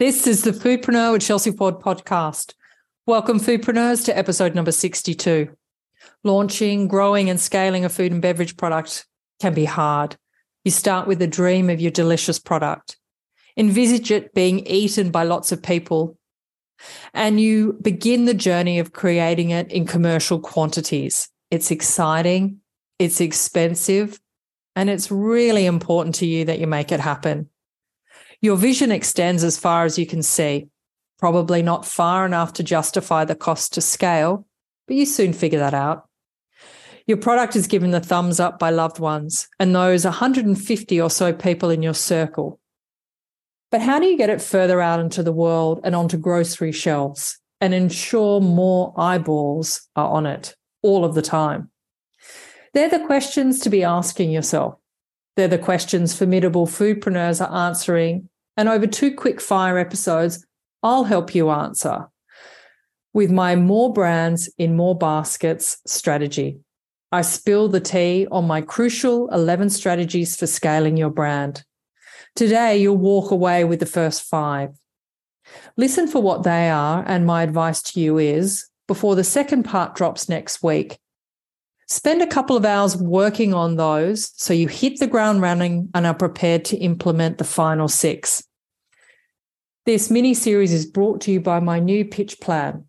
This is the Foodpreneur with Chelsea Ford podcast. Welcome, Foodpreneurs, to episode number 62. Launching, growing, and scaling a food and beverage product can be hard. You start with a dream of your delicious product, envisage it being eaten by lots of people, and you begin the journey of creating it in commercial quantities. It's exciting, it's expensive, and it's really important to you that you make it happen. Your vision extends as far as you can see, probably not far enough to justify the cost to scale, but you soon figure that out. Your product is given the thumbs up by loved ones and those 150 or so people in your circle. But how do you get it further out into the world and onto grocery shelves and ensure more eyeballs are on it all of the time? They're the questions to be asking yourself. They're the questions formidable foodpreneurs are answering. And over two quick fire episodes, I'll help you answer with my more brands in more baskets strategy. I spill the tea on my crucial 11 strategies for scaling your brand. Today, you'll walk away with the first five. Listen for what they are, and my advice to you is before the second part drops next week, Spend a couple of hours working on those so you hit the ground running and are prepared to implement the final six. This mini series is brought to you by my new pitch plan.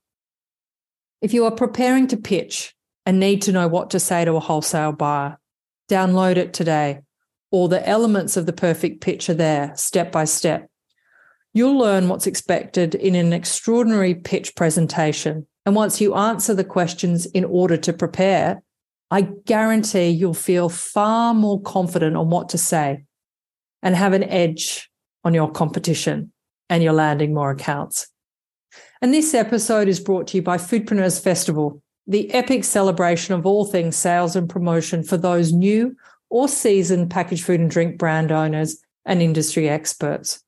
If you are preparing to pitch and need to know what to say to a wholesale buyer, download it today. All the elements of the perfect pitch are there, step by step. You'll learn what's expected in an extraordinary pitch presentation. And once you answer the questions in order to prepare, I guarantee you'll feel far more confident on what to say and have an edge on your competition and you're landing more accounts. And this episode is brought to you by Foodpreneurs Festival, the epic celebration of all things sales and promotion for those new or seasoned packaged food and drink brand owners and industry experts.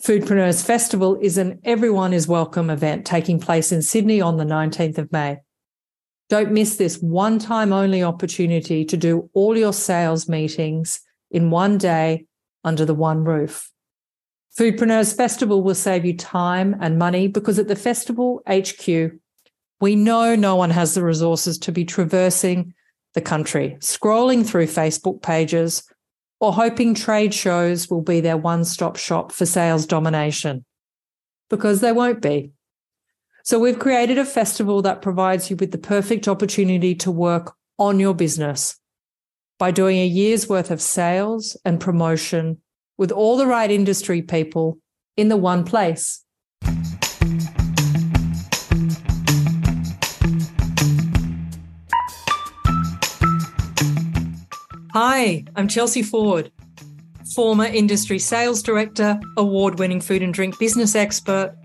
Foodpreneurs Festival is an everyone is welcome event taking place in Sydney on the 19th of May. Don't miss this one time only opportunity to do all your sales meetings in one day under the one roof. Foodpreneurs Festival will save you time and money because at the festival HQ, we know no one has the resources to be traversing the country, scrolling through Facebook pages, or hoping trade shows will be their one stop shop for sales domination. Because they won't be. So we've created a festival that provides you with the perfect opportunity to work on your business by doing a year's worth of sales and promotion with all the right industry people in the one place. Hi, I'm Chelsea Ford, former industry sales director, award winning food and drink business expert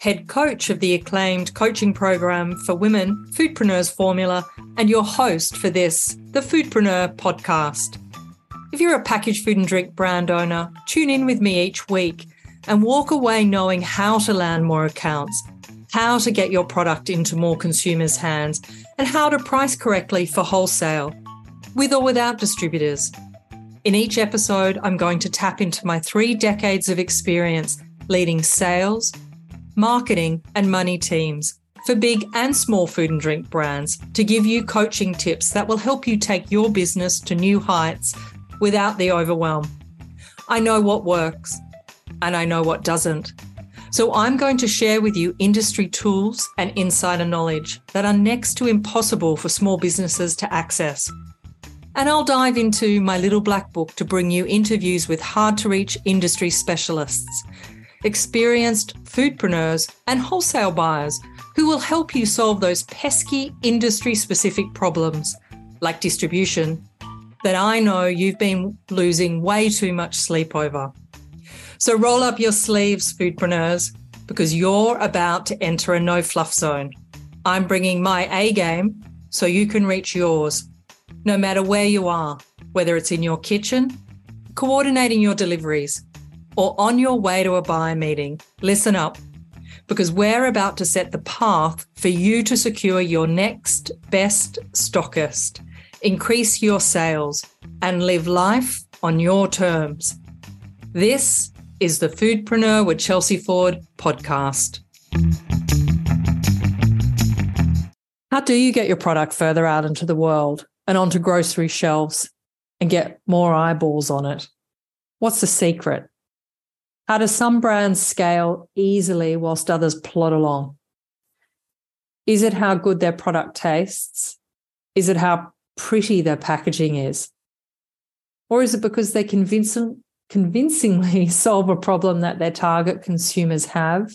head coach of the acclaimed coaching program for women, Foodpreneurs Formula, and your host for this, the Foodpreneur podcast. If you're a packaged food and drink brand owner, tune in with me each week and walk away knowing how to land more accounts, how to get your product into more consumers' hands, and how to price correctly for wholesale, with or without distributors. In each episode, I'm going to tap into my three decades of experience leading sales, marketing, and money teams for big and small food and drink brands to give you coaching tips that will help you take your business to new heights without the overwhelm. I know what works and I know what doesn't. So I'm going to share with you industry tools and insider knowledge that are next to impossible for small businesses to access. And I'll dive into my little black book to bring you interviews with hard to reach industry specialists experienced foodpreneurs, and wholesale buyers who will help you solve those pesky industry specific problems like distribution that I know you've been losing way too much sleep over. So roll up your sleeves, foodpreneurs, because you're about to enter a no fluff zone. I'm bringing my A game so you can reach yours, no matter where you are, whether it's in your kitchen, coordinating your deliveries, or on your way to a buyer meeting, listen up because we're about to set the path for you to secure your next best stockist, increase your sales, and live life on your terms. This is the Foodpreneur with Chelsea Ford podcast. How do you get your product further out into the world and onto grocery shelves and get more eyeballs on it? What's the secret? How do some brands scale easily whilst others plod along? Is it how good their product tastes? Is it how pretty their packaging is? Or is it because they convincing, convincingly solve a problem that their target consumers have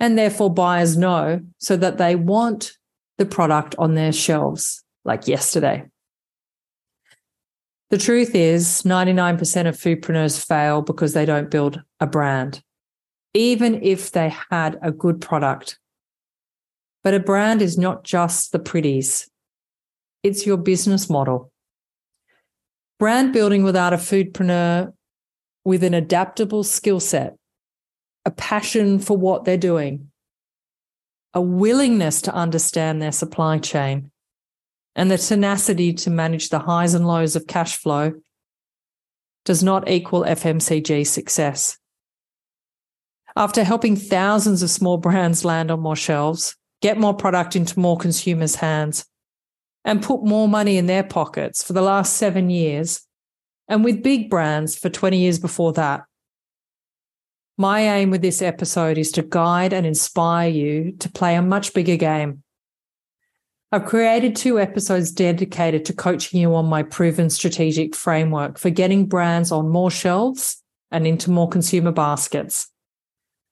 and therefore buyers know so that they want the product on their shelves like yesterday? The truth is, 99% of foodpreneurs fail because they don't build a brand, even if they had a good product. But a brand is not just the pretties, it's your business model. Brand building without a foodpreneur with an adaptable skill set, a passion for what they're doing, a willingness to understand their supply chain, and the tenacity to manage the highs and lows of cash flow does not equal FMCG success. After helping thousands of small brands land on more shelves, get more product into more consumers' hands, and put more money in their pockets for the last seven years, and with big brands for 20 years before that. My aim with this episode is to guide and inspire you to play a much bigger game. I've created two episodes dedicated to coaching you on my proven strategic framework for getting brands on more shelves and into more consumer baskets.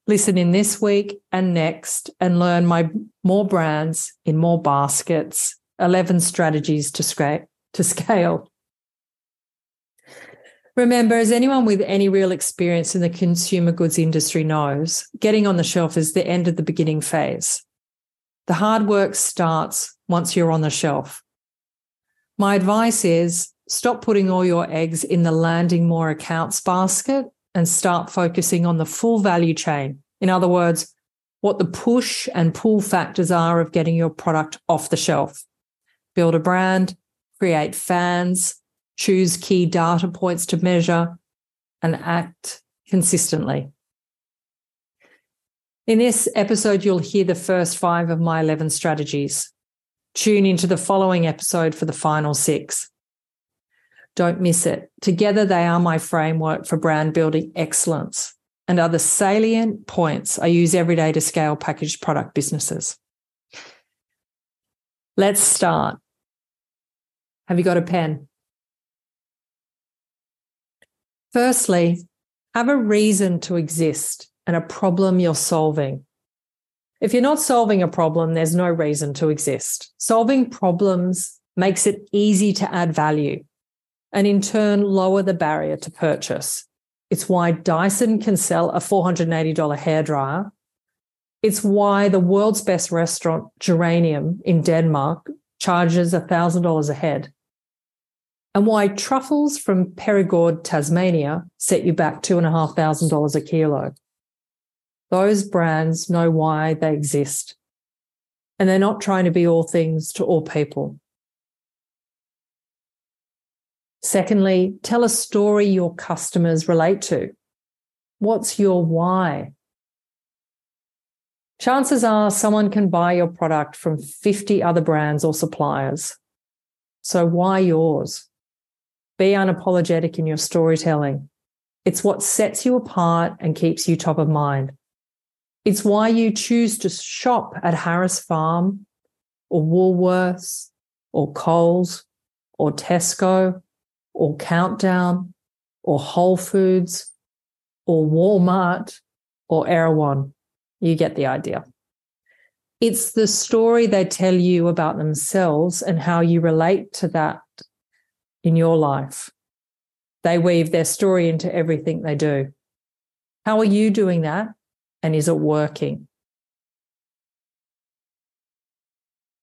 Listen in this week and next and learn my more brands in more baskets 11 strategies to, scra- to scale. Remember, as anyone with any real experience in the consumer goods industry knows, getting on the shelf is the end of the beginning phase. The hard work starts once you're on the shelf. My advice is stop putting all your eggs in the landing more accounts basket and start focusing on the full value chain. In other words, what the push and pull factors are of getting your product off the shelf build a brand, create fans, choose key data points to measure, and act consistently. In this episode, you'll hear the first five of my 11 strategies. Tune into the following episode for the final six. Don't miss it. Together, they are my framework for brand building excellence and are the salient points I use every day to scale packaged product businesses. Let's start. Have you got a pen? Firstly, have a reason to exist and a problem you're solving. If you're not solving a problem, there's no reason to exist. Solving problems makes it easy to add value and in turn lower the barrier to purchase. It's why Dyson can sell a $480 hairdryer. It's why the world's best restaurant, Geranium in Denmark, charges $1,000 a head and why truffles from Perigord, Tasmania set you back $2,500 a kilo. Those brands know why they exist. And they're not trying to be all things to all people. Secondly, tell a story your customers relate to. What's your why? Chances are someone can buy your product from 50 other brands or suppliers. So why yours? Be unapologetic in your storytelling. It's what sets you apart and keeps you top of mind. It's why you choose to shop at Harris Farm or Woolworths or Coles or Tesco or Countdown or Whole Foods or Walmart or Erewhon. You get the idea. It's the story they tell you about themselves and how you relate to that in your life. They weave their story into everything they do. How are you doing that? And is it working?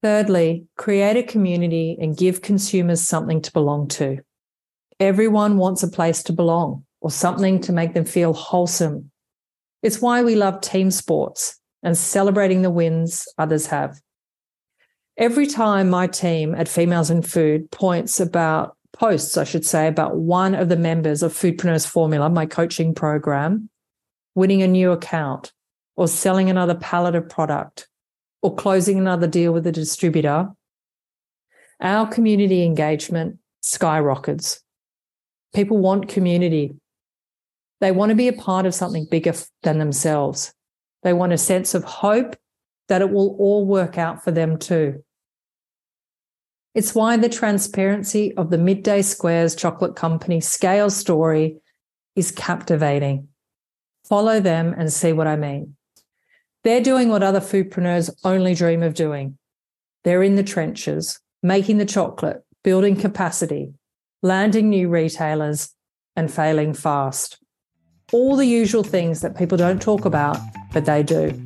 Thirdly, create a community and give consumers something to belong to. Everyone wants a place to belong or something to make them feel wholesome. It's why we love team sports and celebrating the wins others have. Every time my team at Females in Food points about posts, I should say, about one of the members of Foodpreneurs Formula, my coaching program, winning a new account or selling another pallet of product or closing another deal with a distributor, our community engagement skyrockets. People want community. They want to be a part of something bigger than themselves. They want a sense of hope that it will all work out for them too. It's why the transparency of the Mid-Day Squares Chocolate Company scale story is captivating. Follow them and see what I mean. They're doing what other foodpreneurs only dream of doing. They're in the trenches, making the chocolate, building capacity, landing new retailers, and failing fast. All the usual things that people don't talk about, but they do.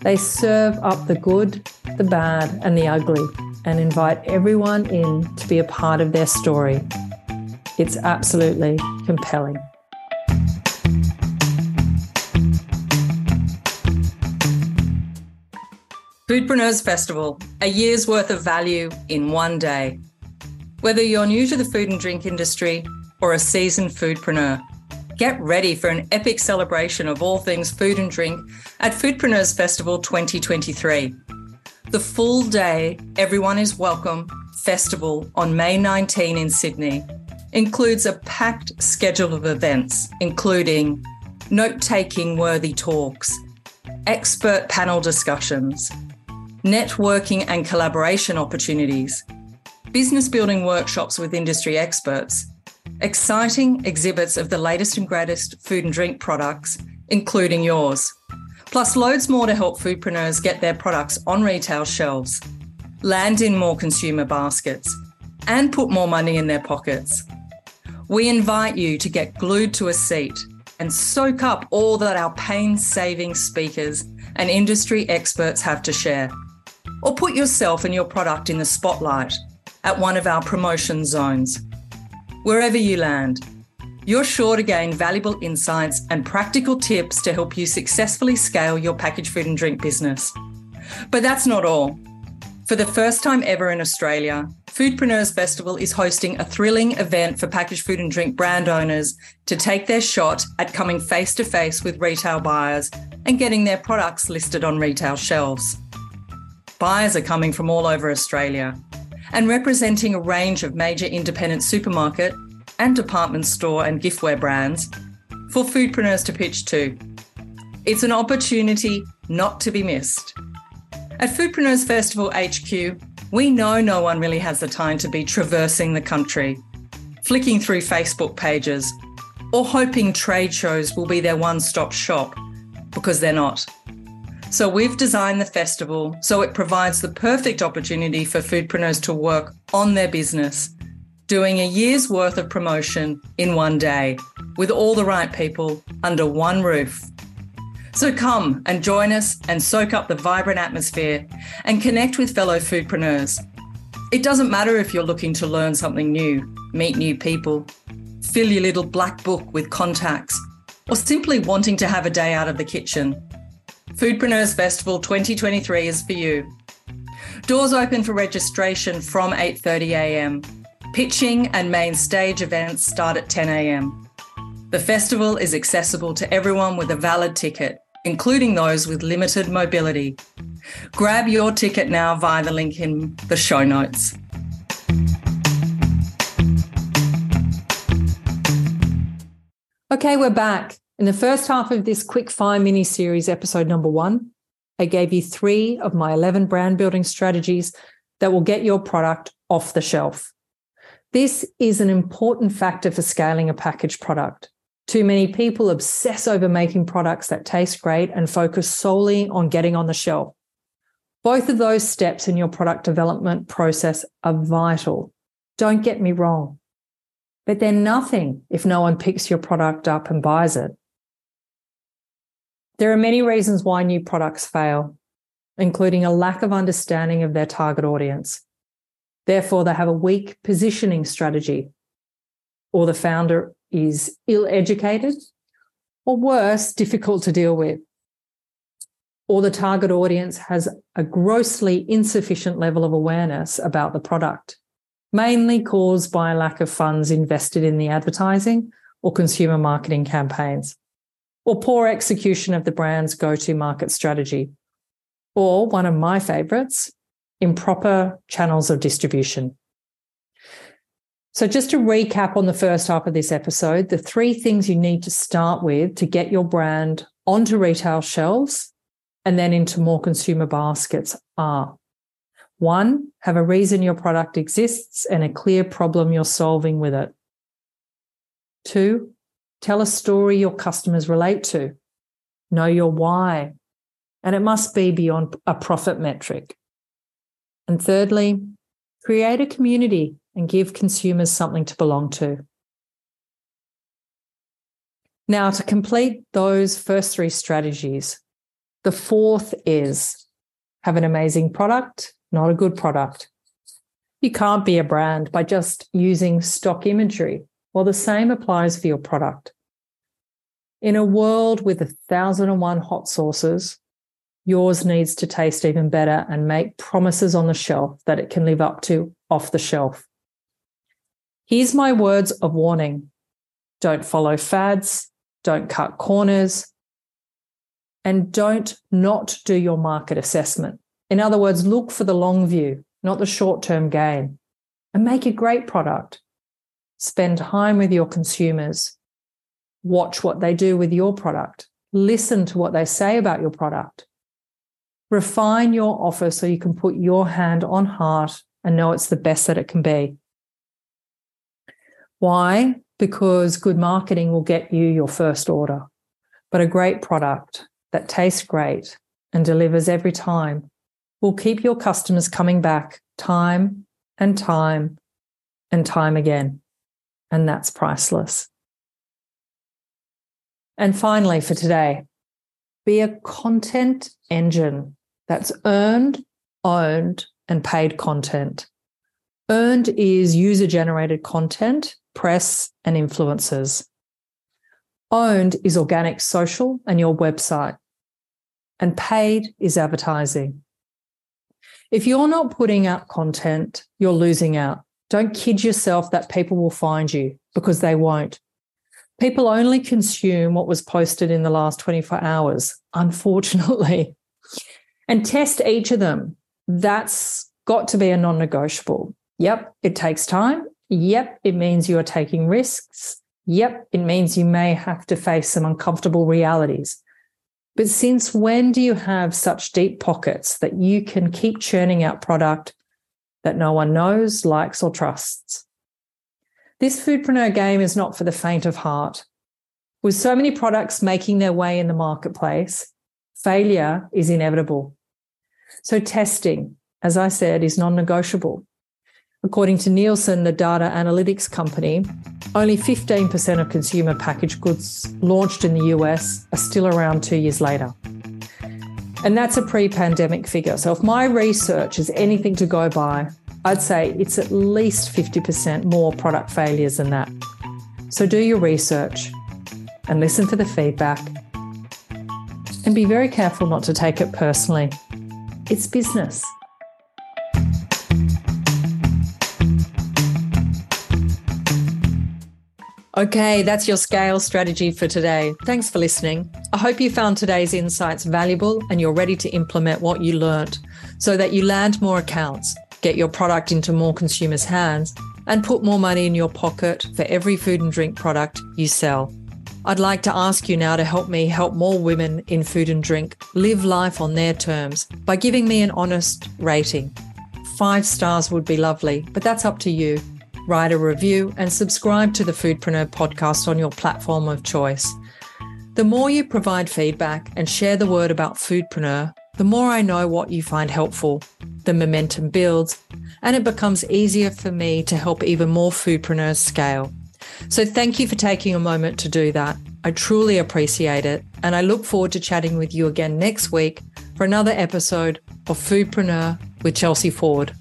They serve up the good, the bad, and the ugly and invite everyone in to be a part of their story. It's absolutely compelling. Foodpreneurs Festival, a year's worth of value in one day. Whether you're new to the food and drink industry or a seasoned foodpreneur, get ready for an epic celebration of all things food and drink at Foodpreneurs Festival 2023. The full day, Everyone is Welcome festival on May 19 in Sydney. Includes a packed schedule of events, including note taking worthy talks, expert panel discussions, networking and collaboration opportunities, business building workshops with industry experts, exciting exhibits of the latest and greatest food and drink products, including yours plus loads more to help foodpreneurs get their products on retail shelves, land in more consumer baskets, and put more money in their pockets. We invite you to get glued to a seat and soak up all that our pain-saving speakers and industry experts have to share. Or put yourself and your product in the spotlight at one of our promotion zones. Wherever you land, you're sure to gain valuable insights and practical tips to help you successfully scale your packaged food and drink business. But that's not all. For the first time ever in Australia, Foodpreneurs Festival is hosting a thrilling event for packaged food and drink brand owners to take their shot at coming face to face with retail buyers and getting their products listed on retail shelves. Buyers are coming from all over Australia and representing a range of major independent supermarket and department store and giftware brands for foodpreneurs to pitch to. It's an opportunity not to be missed. At Foodpreneurs Festival HQ, we know no one really has the time to be traversing the country, flicking through Facebook pages, or hoping trade shows will be their one stop shop, because they're not. So we've designed the festival so it provides the perfect opportunity for foodpreneurs to work on their business doing a year's worth of promotion in one day with all the right people under one roof. So come and join us and soak up the vibrant atmosphere and connect with fellow foodpreneurs. It doesn't matter if you're looking to learn something new, meet new people, fill your little black book with contacts, or simply wanting to have a day out of the kitchen. Foodpreneurs Festival 2023 is for you. Doors open for registration from 8:30 a.m. Pitching and main stage events start at 10 a.m. The festival is accessible to everyone with a valid ticket, including those with limited mobility. Grab your ticket now via the link in the show notes. Okay, we're back. In the first half of this quick fire mini series, episode number one, I gave you three of my 11 brand building strategies that will get your product off the shelf. This is an important factor for scaling a packaged product. Too many people obsess over making products that taste great and focus solely on getting on the shelf. Both of those steps in your product development process are vital. Don't get me wrong, but they're nothing if no one picks your product up and buys it. There are many reasons why new products fail, including a lack of understanding of their target audience, Therefore, they have a weak positioning strategy, or the founder is ill educated, or worse, difficult to deal with, or the target audience has a grossly insufficient level of awareness about the product. mainly caused by lack of funds invested in the advertising or consumer marketing campaigns, or poor execution of the brand's go to market strategy, or one of my favorites, improper channels of distribution. So, just to recap on the first half of this episode, the three things you need to start with to get your brand onto retail shelves and then into more consumer baskets are one, have a reason your product exists and a clear problem you're solving with it. Two, tell a story your customers relate to. Know your why. And it must be beyond a profit metric. And thirdly, create a community and give consumers something to belong to. Now, to complete those first three strategies, the fourth is have an amazing product, not a good product. You can't be a brand by just using stock imagery. Well, the same applies for your product. In a world with a thousand and one hot sauces, yours needs to taste even better and make promises on the shelf that it can live up to off the shelf. Here's my words of warning don't follow fads, don't cut corners, and don't not do your market assessment. In other words, look for the long view, not the short term gain, and make a great product. Spend time with your consumers. Watch what they do with your product. Listen to what they say about your product. Refine your offer so you can put your hand on heart and know it's the best that it can be. Why? Because good marketing will get you your first order, but a great product that tastes great and delivers every time will keep your customers coming back time and time and time again. And that's priceless. And finally, for today, be a content engine that's earned, owned, and paid content. Earned is user generated content, press, and influencers. Owned is organic social and your website. And paid is advertising. If you're not putting out content, you're losing out. Don't kid yourself that people will find you because they won't. People only consume what was posted in the last 24 hours, unfortunately. And test each of them. That's got to be a non negotiable. Yep, it takes time. Yep, it means you are taking risks. Yep, it means you may have to face some uncomfortable realities. But since when do you have such deep pockets that you can keep churning out product that no one knows, likes, or trusts? This foodpreneur game is not for the faint of heart. With so many products making their way in the marketplace, failure is inevitable. So, testing, as I said, is non negotiable. According to Nielsen, the data analytics company, only 15% of consumer packaged goods launched in the US are still around two years later. And that's a pre pandemic figure. So if my research is anything to go by, I'd say it's at least 50% more product failures than that. So do your research and listen to the feedback and be very careful not to take it personally. It's business. Okay, that's your scale strategy for today. Thanks for listening. I hope you found today's insights valuable and you're ready to implement what you learnt so that you land more accounts, get your product into more consumers' hands, and put more money in your pocket for every food and drink product you sell. I'd like to ask you now to help me help more women in food and drink live life on their terms by giving me an honest rating. Five stars would be lovely, but that's up to you write a review, and subscribe to the Foodpreneur podcast on your platform of choice. The more you provide feedback and share the word about Foodpreneur, the more I know what you find helpful. The momentum builds, and it becomes easier for me to help even more foodpreneurs scale. So thank you for taking a moment to do that. I truly appreciate it. And I look forward to chatting with you again next week for another episode of Foodpreneur with Chelsea Ford.